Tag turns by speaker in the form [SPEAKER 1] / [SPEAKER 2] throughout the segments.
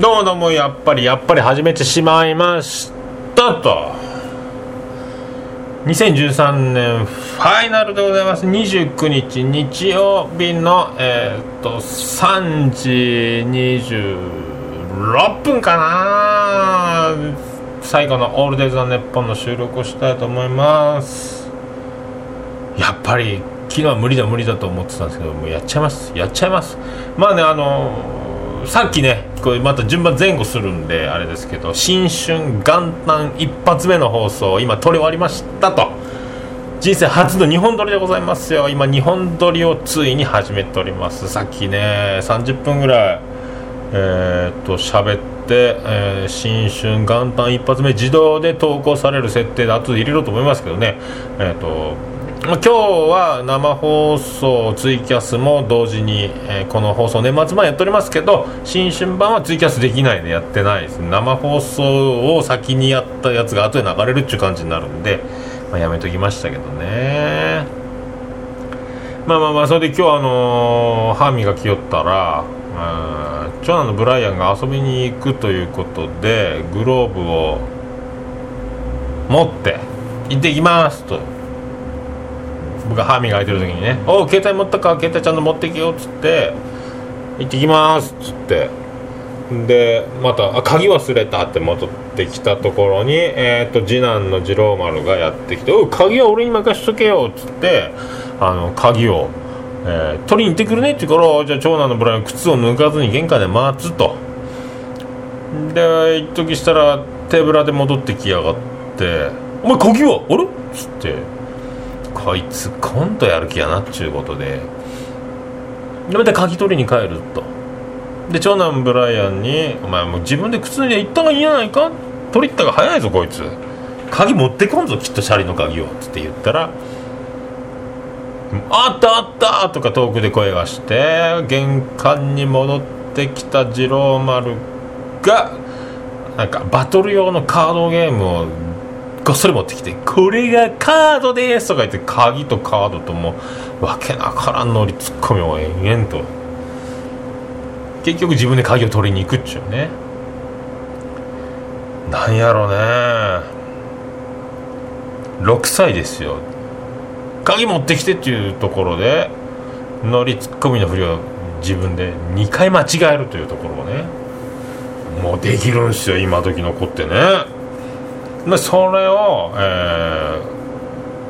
[SPEAKER 1] どうもどうもやっぱりやっぱり始めてしまいましたと。2013年ファイナルでございます。29日日曜日のえー、っと3時26分かな。最後の「オールデイズ・ザ・ネッポン」の収録をしたいと思います。やっぱり昨日は無理だ無理だと思ってたんですけどもうやっちゃいます。やっちゃいます。まあねあのさっきねこれまた順番前後するんであれですけど新春元旦一発目の放送今撮り終わりましたと。人生初の日本撮りでございますよ。今日本撮りをついに始めております。さっきね30分ぐらいえー、っと喋って、えー新春元旦一発目自動で投稿される設定で後で入れろと思いますけどね。えーっと今日は生放送ツイキャスも同時に、えーこの放送年末前やっておりますけど新春版はツイキャスできないでやってないです生放送を先にやったやつが後で流れるっていう感じになるんで、まあ、やめときましたけどね。まあまあまあそれで今日あのー歯磨きよったら長男のブライアンが遊びに行くということでグローブを持って行ってきますと。僕が歯磨いてる時にね「おう携帯持ったか？携帯ちゃんと持ってきよ」っつって「行ってきます」っつって。でまたあ鍵忘れたって戻ってきたところに、えー、と次男の次郎丸がやってきて「おう鍵は俺に任しとけよ」っつってあの鍵を、えー取りに行ってくるねって言うからじゃあ長男のブライアン靴を脱がずに玄関で待つと。で一時したら手ぶらで戻ってきやがって「お前鍵は？あれ?」っつって。こいつコントやる気やなっちゅうことで。でまた鍵取りに帰ると。で長男ブライアンに「お前もう自分で靴脱いで行った方がいいんじゃないか？取り行ったが早いぞこいつ。鍵持ってこんぞきっとシャリの鍵を」つって言ったら「あったあった!」とか遠くで声がして玄関に戻ってきた次郎丸がなんかバトル用のカードゲームをごっそり持ってきて「これがカードです」とか言って鍵とカードともうわけなからん乗りツッコミを延々と。結局自分で鍵を取りに行くっちゅうね。なんやろね。6歳ですよ。鍵持ってきてっていうところで乗りツッコミのふりを自分で2回間違えるというところをね。もうできるんすよ今時の子ってね。でそれを、えー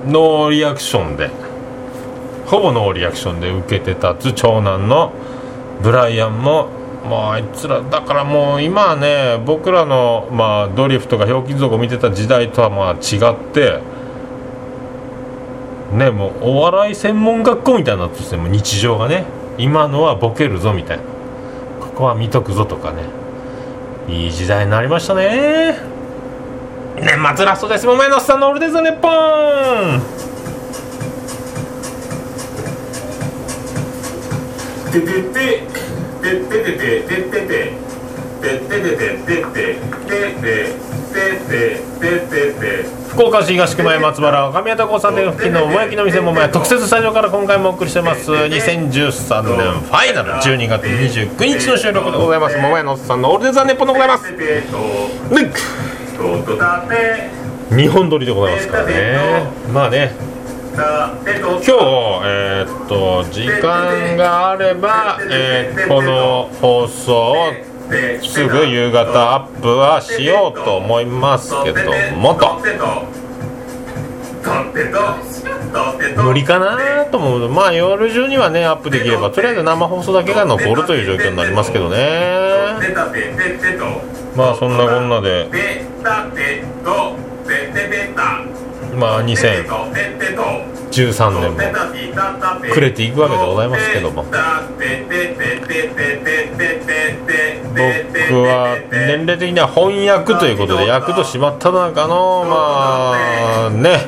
[SPEAKER 1] ノーリアクションでほぼノーリアクションで受けて立つ長男のブライアンもまああいつらだからもう今はね僕らの、まあ、ドリフとかひょうきん族を見てた時代とはまあ違ってねもうお笑い専門学校みたいになってても日常がね今のはボケるぞみたいな。ここは見とくぞとかね。いい時代になりましたね。年末ラストです。桃屋のさんのオールデイズ・ザ・ネッポン。
[SPEAKER 2] てててててててててててててててててて
[SPEAKER 1] 福岡市東区前松原若宮田交差点付近の桃焼きの店桃屋特設スタジオから今回もお送りしてます2013年ファイナル12月29日の収録でございます桃屋のおっさんのオールデイズ・ネッポンでございます
[SPEAKER 2] ててと
[SPEAKER 1] で
[SPEAKER 2] ととたて
[SPEAKER 1] 2本撮りでございますからね。まあね。今日えーっと時間があれば、えーこの放送をすぐ夕方アップはしようと思いますけどもと。無理かなと思う。まあ夜中にはねアップできればとりあえず生放送だけが残るという状況になりますけどね。まあそんなこんなでまあ2013年も暮れていくわけでございますけども僕は年齢的には翻訳ということで役としまった中のまあね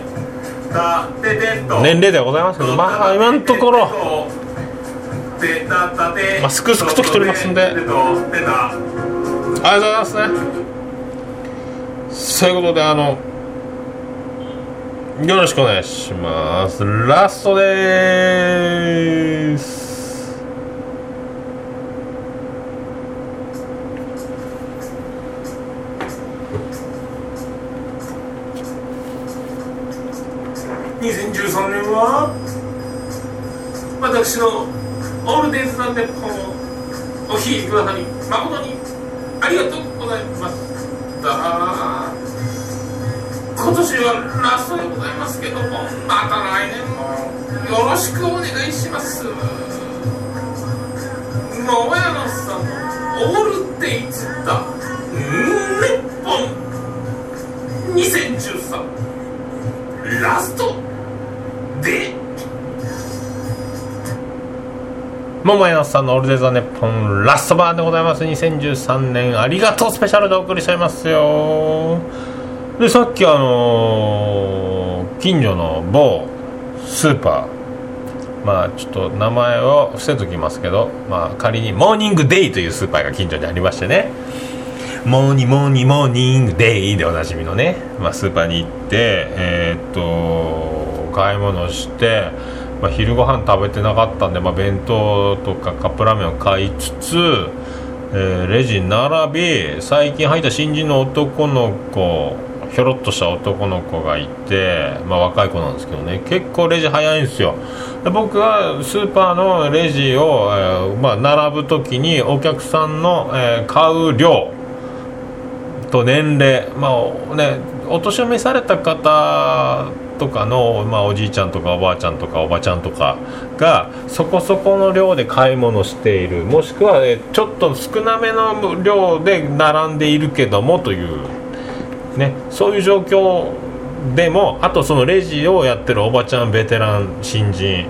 [SPEAKER 1] 年齢ではございますけどまあ今のところまあすくすくと来ておりますんでありがとうございますねそういうことで、あの、よろしくお願いします。ラストでーす。
[SPEAKER 2] 2013年は私のオールデンス・ザ・ネッポンをお聴きくださり誠にありがとうございます。った。今年はラストでございますけどもまた来年もよろしくお願いします。野山さんのオールデイズ・だ。日本2013ラスト。
[SPEAKER 1] 桃屋さんのオールデザネッポンラストバーでございます。2013年ありがとうスペシャルでお送りしちゃいますよ。でさっきあのー近所の某スーパー。まあちょっと名前を伏せときますけどまあ仮にモーニングデイというスーパーが近所にありましてね。モーニモーニモーニングデイでおなじみのね、まあ、スーパーに行ってえーっと買い物して、まあ、昼ご飯食べてなかったんで、まあ、弁当とかカップラーメンを買いつつ、えーレジ並び最近入った新人の男の子ひょろっとした男の子がいて、まあ、若い子なんですけどね。結構レジ早いんですよ。で僕はスーパーのレジを、えーまあ、並ぶ時にお客さんの、えー買う量と年齢、まあね、お年を召された方とかの、まあ、おじいちゃんとかおばあちゃんとかおばちゃんとかがそこそこの量で買い物している。もしくは、えちょっと少なめの量で並んでいるけどもという、ね、そういう状況でもあとそのレジをやってるおばちゃんベテラン新人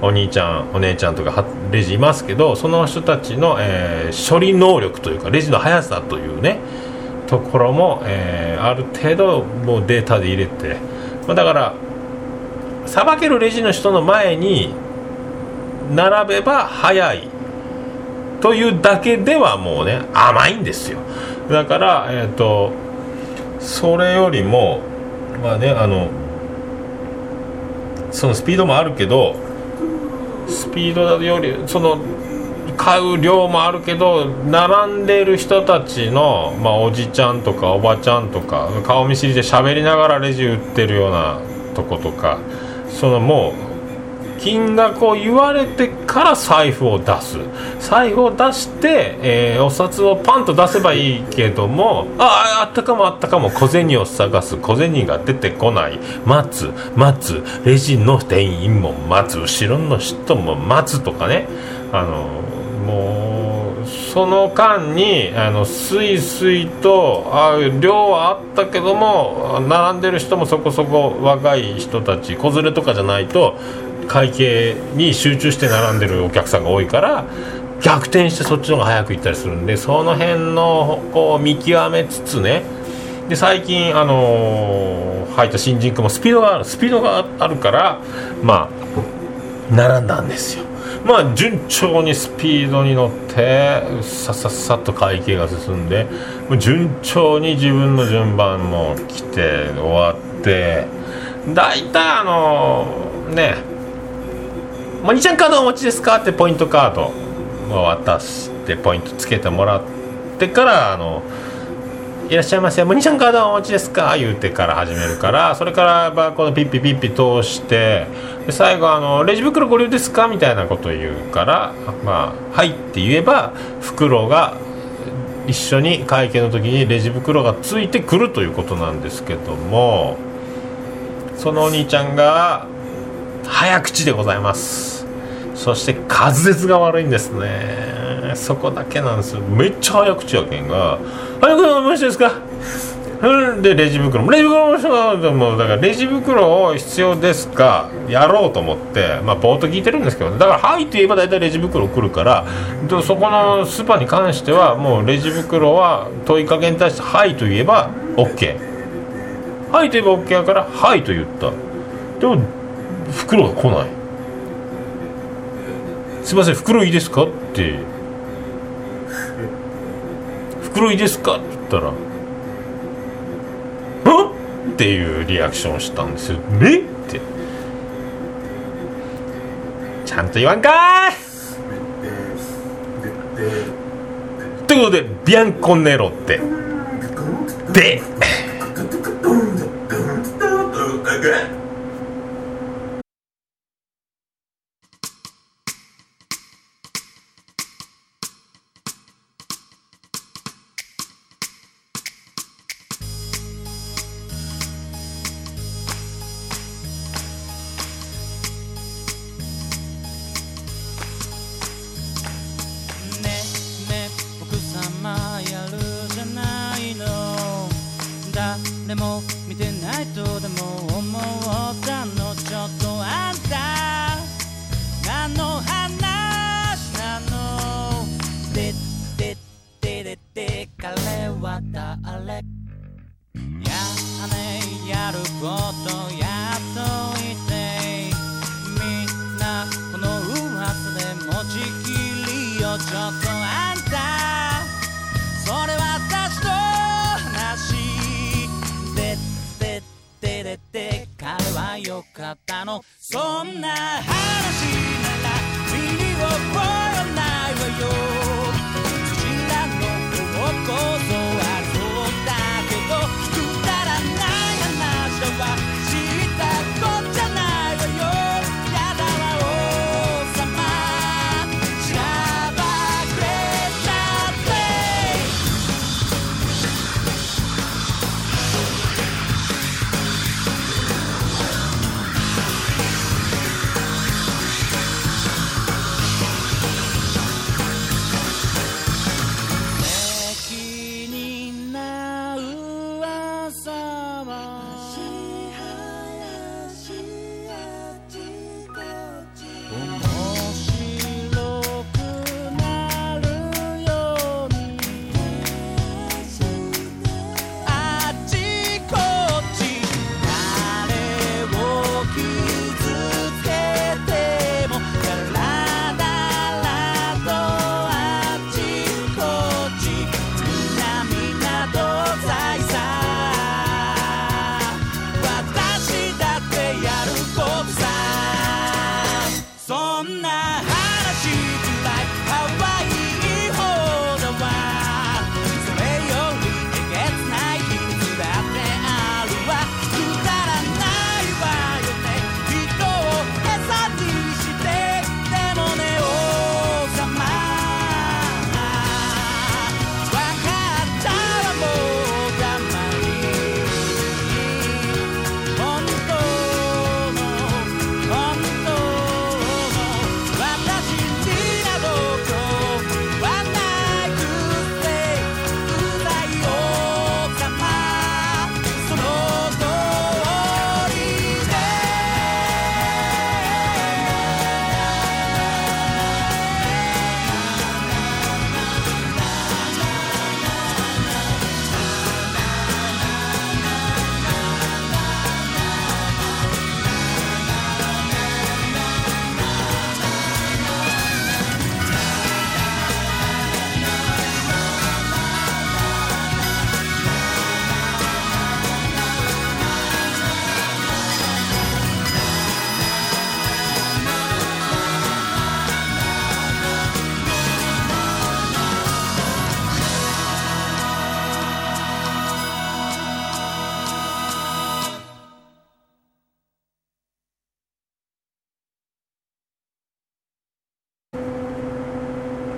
[SPEAKER 1] お兄ちゃんお姉ちゃんとかレジいますけどその人たちの、えー処理能力というかレジの速さというねところも、えーある程度もうデータで入れて、まあ、だからさばけるレジの人の前に並べば早い。というだけではもうね甘いんですよ。だからえっ、とそれよりもまあねあのそのスピードもあるけどスピードよりその買う量もあるけど並んでる人たちの、まあ、おじちゃんとかおばちゃんとか顔見知りで喋りながらレジ売ってるようなとことかそのもう金額を言われてから財布を出す。財布を出して、えーお札をパンと出せばいいけどもあああったかもあったかも小銭を探す。小銭が出てこない。待つ待つ。レジの店員も待つ。後ろの人も待つとかね。あのもうその間にあのスイスイとあ量はあったけども並んでる人もそこそこ若い人たち子連れとかじゃないと会計に集中して並んでるお客さんが多いから逆転してそっちの方が早く行ったりするんでその辺のこう見極めつつねで最近、あのー入った新人君もスピードがあるスピードがあるからまあ並んだんですよ。まあ順調にスピードに乗ってさっさっさっと会計が進んでもう順調に自分の順番も来て終わって大体あのね「モニちゃんカードお持ちですか?」ってポイントカードを渡してポイントつけてもらってからあのいらっしゃいませ、モニちゃんカードお持ちですか？言うてから始めるから、それからバーコードピッピピッピ通して、で最後あの、レジ袋ご利用ですか？みたいなこと言うから、まあ、はいって言えば、袋が一緒に会計の時にレジ袋がついてくるということなんですけども、そのお兄ちゃんが、早口でございます。そして滑舌が悪いんですね。そこだけなんですよ。めっちゃ早口やけんが「早く飲みましたですか?」でレジ袋。レジ袋の人がでもだからレジ袋を必要ですか？やろうと思ってまあぼーっと聞いてるんですけどね。だから「はい」って言えば大体レジ袋来るからでそこのスーパーに関してはもうレジ袋は問いかけに対して「はい」と言えば OK「はい」と言えば OK やから「はい」と言った。でも袋が来ないすいません袋いいですか？って袋いですかって言ったら「ん?」っていうリアクションをしたんですよ「えっ?」てちゃんと言わんかーいということでビアンコネロってで
[SPEAKER 3] 誰も見てないとでも思ったの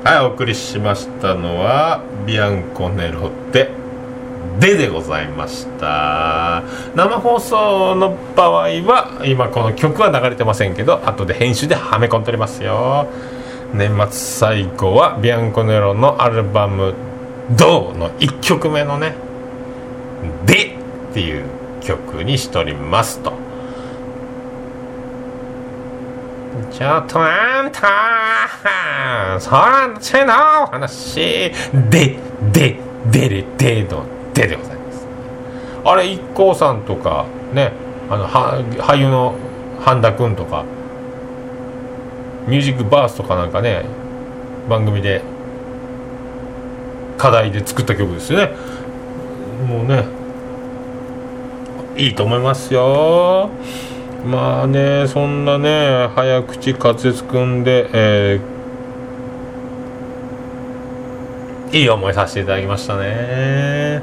[SPEAKER 3] はい
[SPEAKER 1] お送りしましたのはビアンコネロでででございました。生放送の場合は今この曲は流れてませんけど後で編集ではめ込んでおりますよ。年末最後はビアンコネロのアルバム「ドー」の1曲目のね「で」っていう曲にしておりますと。ちょっとあんたそらのちの話でででれでのででございます。あれ IKKO さんとかねあのは俳優の半田君とかミュージックバースとかなんかね番組で課題で作った曲ですよね。もうねいいと思いますよ。まあねそんなね早口滑舌くんで、えーいい思いさせていただきましたね。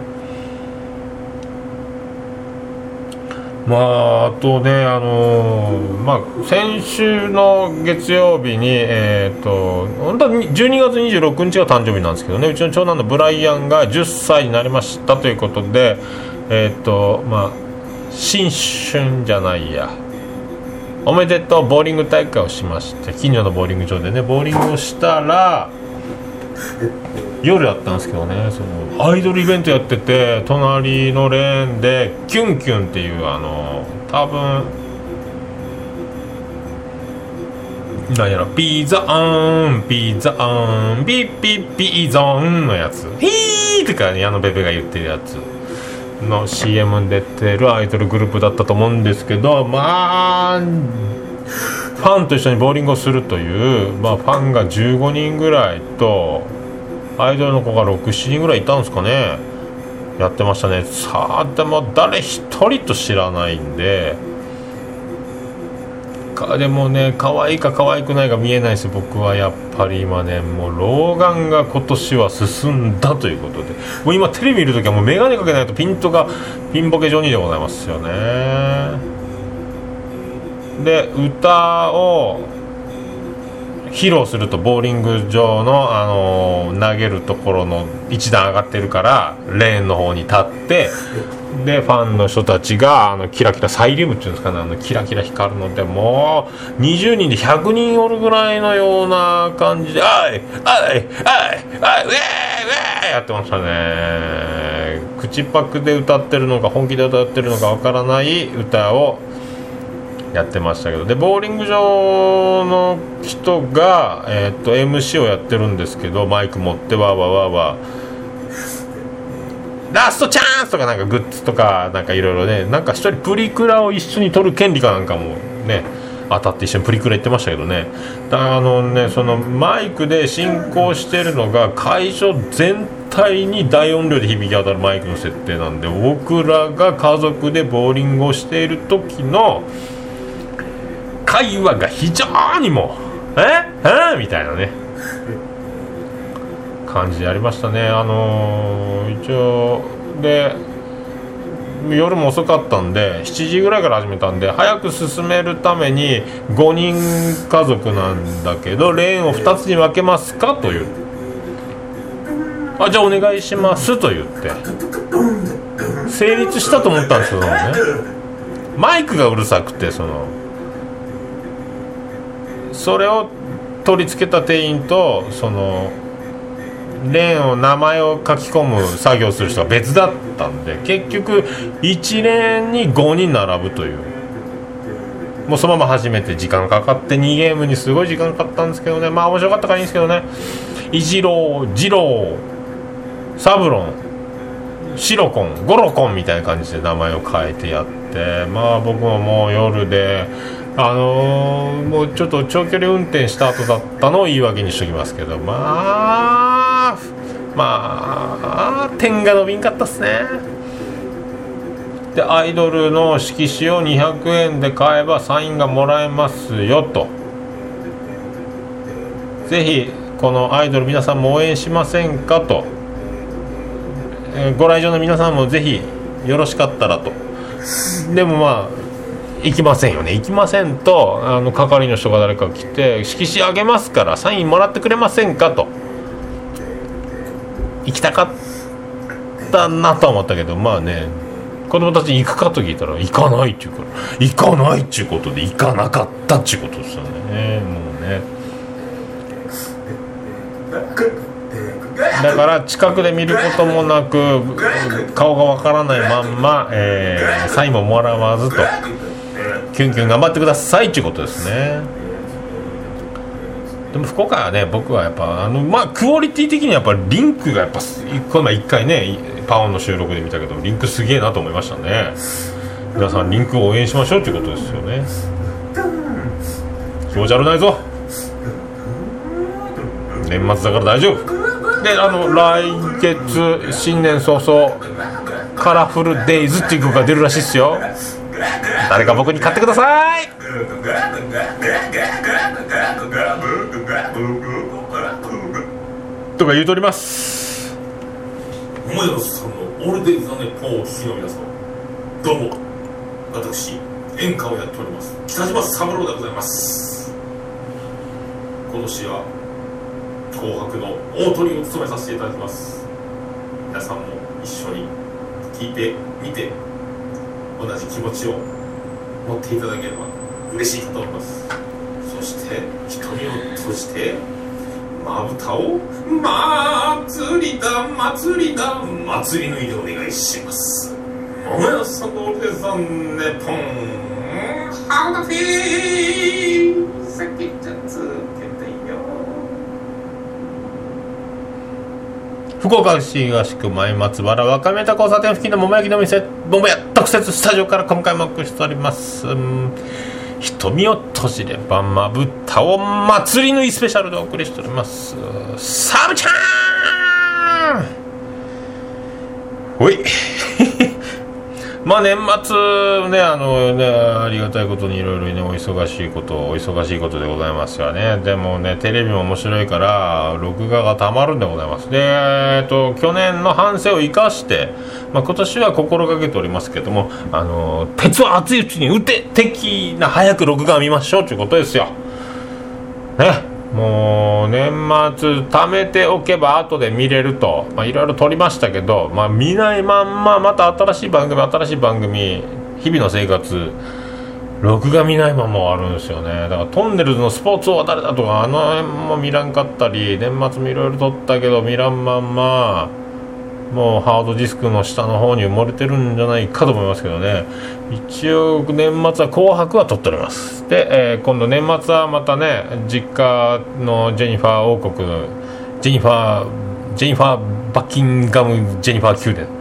[SPEAKER 1] まああとねあのーまあ先週の月曜日にえっ、と本当は12月26日が誕生日なんですけどね。うちの長男のブライアンが10歳になりましたということでえっ、とまあ新春じゃないや。おめでとうボーリング大会をしまして近所のボーリング場でねボーリングをしたら夜やったんですけどねそのアイドルイベントやってて隣のレーンでキュンキュンっていうあの多分なんやろピザーンピザーンピッピッピーゾーンのやつ。ヒーとか矢野ベベが言ってるやつの CM に出てるアイドルグループだったと思うんですけどまあファンと一緒にボーリングをするという、まあ、ファンが15人ぐらいとアイドルの子が67人ぐらいいたんですかね。やってましたね。さあでも誰一人と知らないんででもね可愛いか可愛くないか見えないです僕はやっぱり今ねもう老眼が今年は進んだということで。もう今テレビ見るときはもう眼鏡かけないとピントがピンボケ状にでございますよね。で歌を披露するとボーリング場の、あのー投げるところの一段上がってるからレーンの方に立ってでファンの人たちがあのキラキラサイリウムっていうんですかねあのキラキラ光るのでもう20人で100人おるぐらいのような感じで「あいあいあいあいウェーイウェー!」やってましたね口パクで歌ってるのか本気で歌ってるのかわからない歌をやってましたけどでボーリング場の人が、えー、と MC をやってるんですけどマイク持ってわーわーわーわラストチャンスとかなんかグッズとかなんかいろいろねなんか一人プリクラを一緒に撮る権利かなんかもね当たって一緒にプリクラ言ってましたけどね。だからあのねそのマイクで進行してるのが会場全体に大音量で響き渡るマイクの設定なんで僕らが家族でボーリングをしている時の会話が非常にもうえ？え？みたいなね。感じでありましたね。あのー一応で夜も遅かったんで7時ぐらいから始めたんで早く進めるために5人家族なんだけどレーンを2つに分けますかという。あじゃあお願いしますと言って成立したと思ったんですけどね。マイクがうるさくてそのそれを取り付けた店員とそのレーンを名前を書き込む作業する人が別だったんで結局1レーンに5人並ぶという。もうそのまま始めて時間かかって2ゲームにすごい時間かかったんですけどね。まあ面白かったからいいんですけどね。イジロー、ジロー、サブロンシロコンゴロコンみたいな感じで名前を変えてやってまあ僕ももう夜であのーもうちょっと長距離運転した後だったのを言い訳にしときますけどまあまあ点が伸びんかったっすね。でアイドルの色紙を200円で買えばサインがもらえますよと。ぜひこのアイドル皆さんも応援しませんかと。えーご来場の皆さんもぜひよろしかったらと。でもまあ行きませんよね。行きませんとあの係の人が誰か来て色紙あげますからサインもらってくれませんか？と。行きたかったなとは思ったけどまあね子供たちに行くかと聞いたら行かないっていうから行かないっちゅうことで行かなかったっちゅうことですよね。もうね。だから近くで見ることもなく顔がわからないまんま、えーサインももらわずと。キュンキュン頑張ってください。っていうことですね。でも福岡はね僕はやっぱあのまあクオリティ的にはやっぱリンクがやっぱこの前一回ねパオンの収録で見たけどリンクすげえなと思いましたね。皆さんリンクを応援しましょうっていうことですよね。気持ち悪ないぞ。年末だから大丈夫。であの来月新年早々カラフルデイズっていう曲が出るらしいっすよ。誰か僕に買ってください。とか言うとります
[SPEAKER 2] 桃山さんのオールデイズ・ザ・ネッポンをお聞きの皆様どうも。私演歌をやっております。北島三郎でございます。今年は紅白の大トリを務めさせていただきます。皆さんも一緒に聞いてみて。同じ気持ちを持っていただければ嬉しいかと思います。そして瞳を閉じてまぶたを祭りだ祭りだ祭りの意でお願いします。桃屋さんのオールデイズ・ザ・ネポン。ハードフィーさっきちゃつけてよ
[SPEAKER 1] 福岡市東区前松原若宮田交差点付近の桃焼きの店桃屋特設スタジオから今回もお送りしております。うん。瞳を閉じればまぶたを祭り縫いスペシャルでお送りしております。サブちゃんおい。まあ年末ねあのねありがたいことにいろいろねお忙しいことお忙しいことでございますよね。でもねテレビも面白いから録画がたまるんでございます。でえっと去年の反省を生かして、まあ、今年は心がけておりますけどもあの鉄は熱いうちに打て的な早く録画を見ましょうということですよ。ね。もう年末貯めておけば後で見れると。いろいろ撮りましたけど、まあ、見ないまんままた新しい番組新しい番組日々の生活録画見ないままもあるんですよね。だからトンネルズのスポーツ王は誰だとかあの辺も見らんかったり年末もいろいろ撮ったけど見らんまんまもうハードディスクの下の方に埋もれてるんじゃないかと思いますけどね。一応年末は「紅白」は撮っております。で、えー今度年末はまたね実家のジェニファー王国のジェニファージェニファーバッキンガムジェニファー宮殿。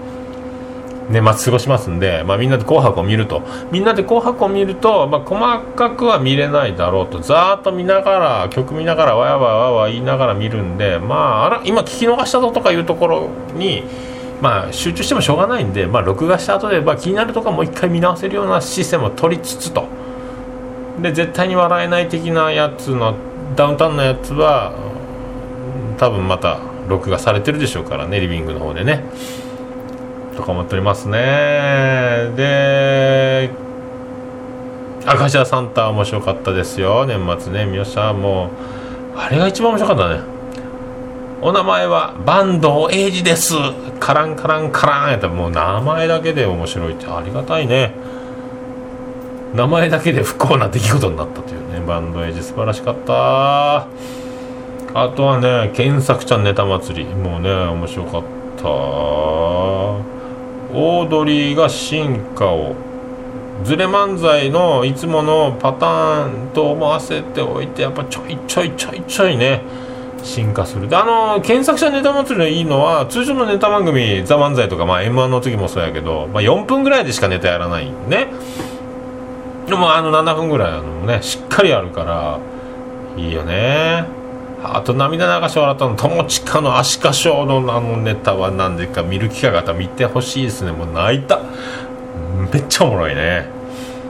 [SPEAKER 1] 年末過ごしますんで、まあ、みんなで「紅白」を見ると。みんなで「紅白」を見ると、まあ、細かくは見れないだろうと。ざーっと見ながら曲見ながらわやわやわや言いながら見るんでまああら今聞き逃したぞとかいうところにまあ集中してもしょうがないんで、まあ、録画した後で、まあ、気になるとかもう一回見直せるようなシステムを取りつつと。で絶対に笑えない的なやつのダウンタウンのやつは多分また録画されてるでしょうからねリビングの方でね。とか思っておりますね。で明石家サンタ面白かったですよ。年末ね宮下もうあれが一番面白かったね。お名前は坂東英二です。カランカランカラン。やったらもう名前だけで面白いってありがたいね。名前だけで不幸な出来事になったというね。バンドエイジ素晴らしかった。あとはね検索ちゃんネタ祭り。もうね面白かった。オードリーが進化をズレ漫才のいつものパターンと思わせておいてやっぱちょいちょいちょいちょいね進化する。であの検索者ネタ祭りのいいのは通常のネタ番組「ザ漫才とか、まあ、m 1の時もそうやけど、まあ、4分ぐらいでしかネタやらないね。でもあの7分ぐらいあのねしっかりあるからいいよね。あと涙流し笑ったの友近のアシカショーのあのネタは何でか見る機会があったら見てほしいですね。もう泣いた。めっちゃおもろいね。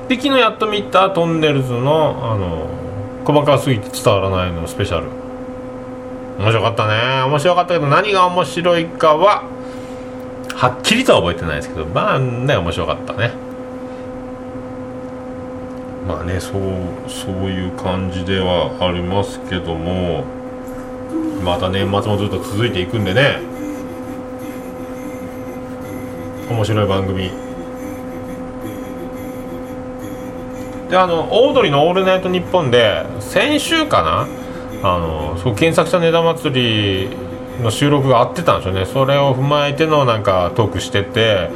[SPEAKER 1] で昨日やっと見たトンネルズのあの細かすぎて伝わらないのスペシャル。面白かったね。面白かったけど何が面白いかははっきりとは覚えてないですけどまあね面白かったね。まあねそうそういう感じではありますけども。また年末もずっと続いていくんでね。面白い番組。であのオードリーの「オールナイトニッポン」で先週かな？あのそう検索したネタ祭りの収録があってたんですよね。それを踏まえてのなんかトークしてて。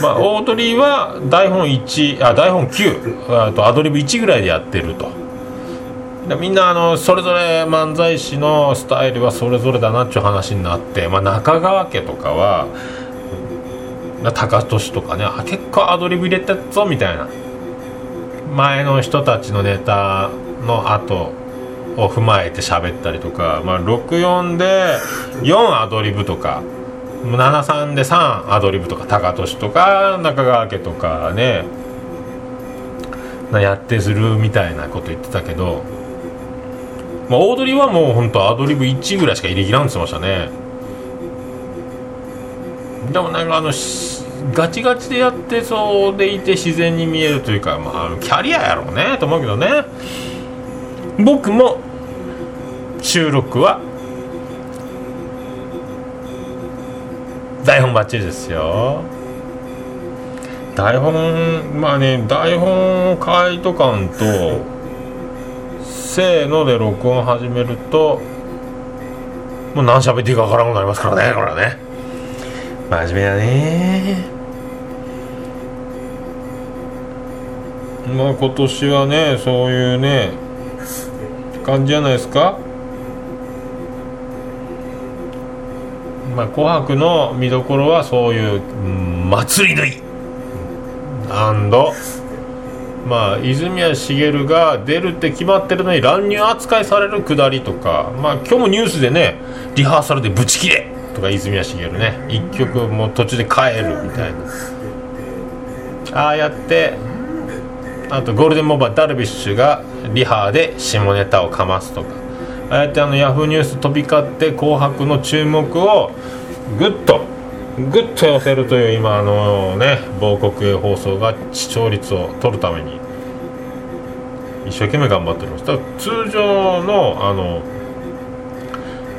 [SPEAKER 1] まあオードリーは台本1あ台本9あとアドリブ1ぐらいでやってると。みんなあのそれぞれ漫才師のスタイルはそれぞれだなっていう話になって、まあ、中川家とかは高俊とかねあ結構アドリブ入れてっぞみたいな。前の人たちのネタの後を踏まえて喋ったりとか、まあ、64で4アドリブとか73で3アドリブとか高俊とか中川家とかねやってするみたいなこと言ってたけど、まあ、オードリーはもう本当アドリブ1ぐらいしか入れ切らんってましたね。でもなんかあのガチガチでやってそうでいて自然に見えるというか、まあ、キャリアやろうねと思うけどね。僕も収録は台本バッチリですよ。台本まあね台本書いとかんとせーので録音始めるともう何喋っていいかわからんくなりますからねこれはね。真面目だね。まあ今年はねそういうね感じじゃないですか。まあ、紅白の見どころはそういう祭り縫いまあ泉谷しげるが出るって決まってるのに乱入扱いされるくだりとかまあ今日もニュースでねリハーサルでブチ切れとか泉谷しげるね一曲もう途中で帰るみたいな。ああやってあとゴールデンモーバーダルビッシュがリハで下ネタをかますとか。ああやってあのヤフーニュース飛び交って「紅白」の注目をぐっとぐっと寄せるという今あのね某国営放送が視聴率を取るために一生懸命頑張っております。ただ通常のあの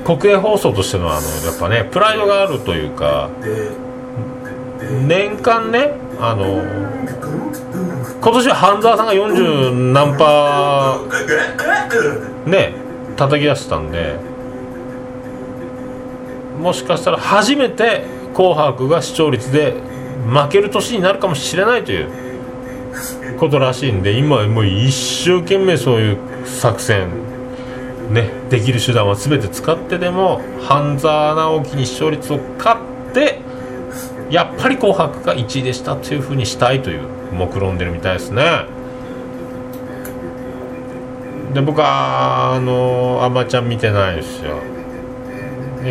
[SPEAKER 1] 国営放送としてのあのやっぱねプライドがあるというか年間ねあの今年は半沢さんが40何パーね叩き出してたんでもしかしたら初めて「紅白」が視聴率で負ける年になるかもしれないということらしいんで今もう一生懸命そういう作戦ねできる手段は全て使ってでも半沢直樹に視聴率を勝ってやっぱり「紅白」が1位でしたというふうにしたいという目論んでるみたいですね。で僕はあのアマちゃん見てないですよ。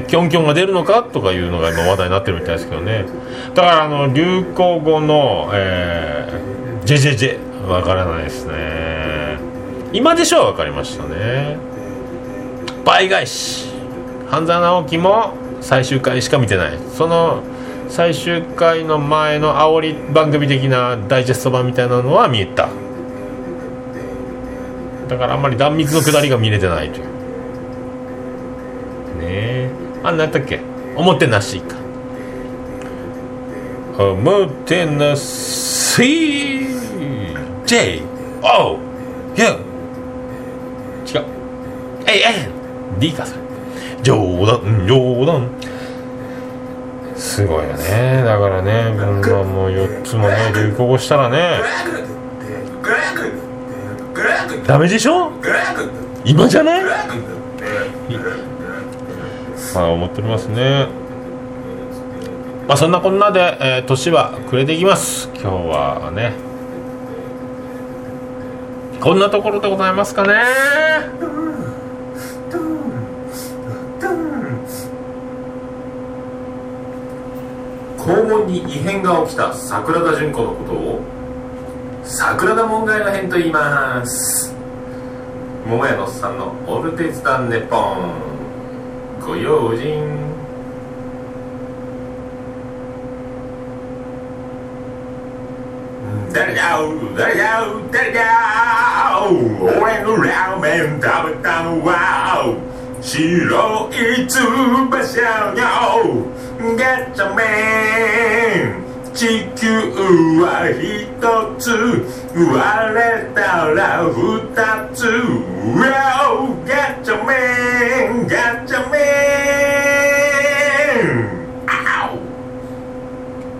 [SPEAKER 1] キョンキョンが出るのかとかいうのが今話題になってるみたいですけどね。だからあの流行語の、えー、ジェジェジェわからないですね。今でしょは分かりましたね。倍返し。半沢直樹も最終回しか見てない。その最終回の前の煽り番組的なダイジェスト版みたいなのは見えた。だからあんまり断密の下りが見れてないという。ねえ。あなんやっけ？おもてなしか。おもてなし。J O U 違う。A N D かそれ。冗談。冗談すごいよね。だからね僕はもう4つもね流行語したらね。ダメでしょ？今じゃない？まあ思っておりますね。まあそんなこんなで、えー年は暮れていきます。今日はね。こんなところでございますかね。
[SPEAKER 2] 肛門に異変が起きた桜田淳子のことを桜田門外の変と言います。桃屋のおっさんのオルテツダンネポンご用心。誰だ誰だ誰だ俺のラーメン食べたのは白い翼のガチャメン。地球は一つ割れたら二つ Wow ガチャメンガチャメンあお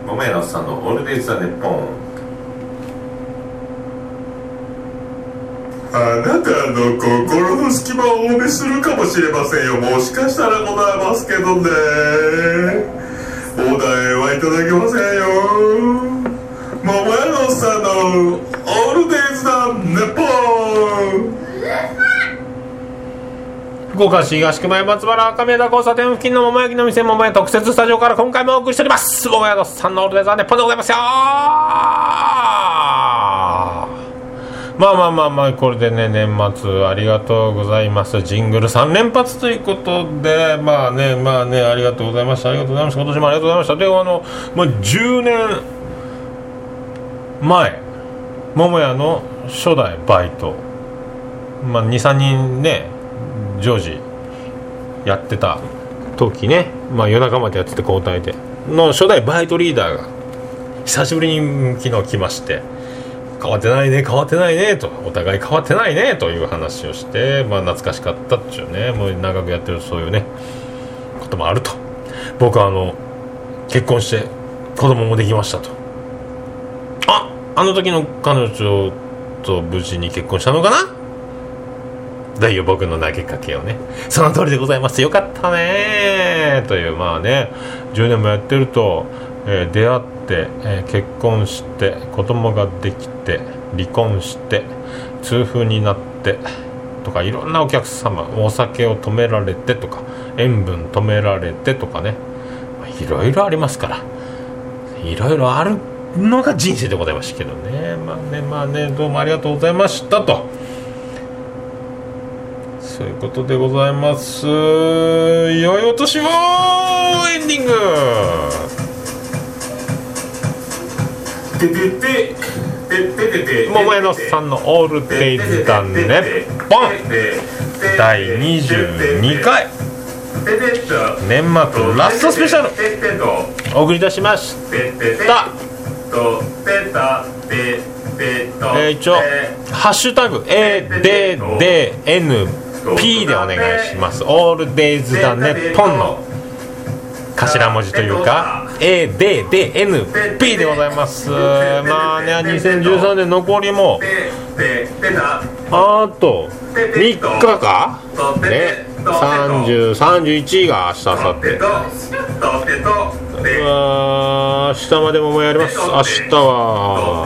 [SPEAKER 2] 桃屋のおっさんのオールデイズ・ザ・ネポンあなたの心の隙間をお見するかもしれませんよ。もしかしたらございますけどね。お題はいただけませんよ。桃屋のおっさんのオールデイズ・ザ・ネポン
[SPEAKER 1] 福岡市東区前松原赤宮田交差点付近の桃焼きの店桃屋特設スタジオから今回もお送りしております。桃屋のさんのオールデイザーネッポンでございますよ。まあまあまあまあこれでね年末ありがとうございます。ジングル3連発ということでまあねまあねありがとうございました。ありがとうございました。今年もありがとうございました。であの、まあ、10年前桃屋の初代バイト。まあ23人ね常時やってた時ね、まあ、夜中までやってて交代で。の初代バイトリーダーが久しぶりに昨日来まして。変わってないね変わってないねと。お互い変わってないねという話をして、まあ、懐かしかったっていうね。もう長くやってるそういうねこともあると。僕はあの結婚して子供もできましたと。ああの時の彼女と無事に結婚したのかな？だいよ僕の投げかけをね。その通りでございます。よかったねというまあね10年もやってると、えー出会って、えー結婚して子供ができて離婚して痛風になってとかいろんなお客様お酒を止められてとか塩分止められてとかね。いろいろありますから。いろいろあるのが人生でございましたけどね。まあねまあねどうもありがとうございましたと。そういうことでございます。良いお年をエンディング。
[SPEAKER 2] ててて
[SPEAKER 1] 桃屋のさんのオールデイズだね。ポン。第22回。年末ラストスペシャル。お送りいたしました。えー一応ハッシュタグ ADDNP でお願いします。オールデイズだねポンの頭文字というか A、B、B、N、P でございます。まあね2013年残りもあと3日か？ね。3031が明日明後日。うわ明日までももやります。明日は。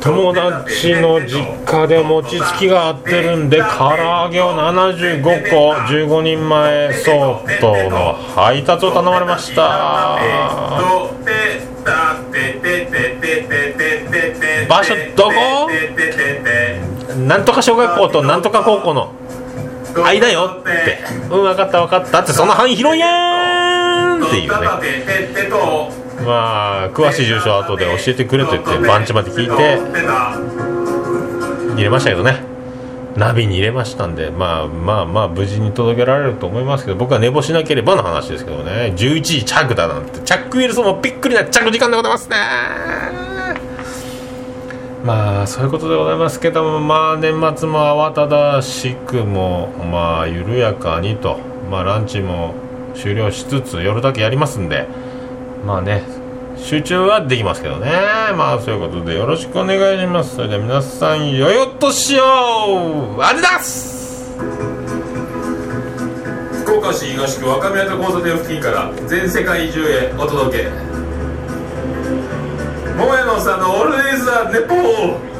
[SPEAKER 1] 友達の実家で餅つきがあってるんで唐揚げを75個15人前相当の配達を頼まれました。場所どこ？なんとか小学校となんとか高校の。間よ。って。うん分かった分かったってその範囲広いやんっていうね。まあ詳しい住所は後で教えてくれと言って番地まで聞いて入れましたけどね。ナビに入れましたんでまあまあまあ無事に届けられると思いますけど僕は寝坊しなければの話ですけどね。11時着だなんてチャックウィルソンもびっくりな着時間でございますね。まあそういうことでございますけどもまあ年末も慌ただしくもまあ緩やかにと。まあランチも終了しつつ夜だけやりますんでまあね集中はできますけどね。まあそういうことでよろしくお願いします。それでは皆さんよよっとしよう。あれだす。
[SPEAKER 2] 福岡市東区若宮と交差点付近から全世界中へお届け。桃屋のさんのオールデイズ・ザ・ネポー。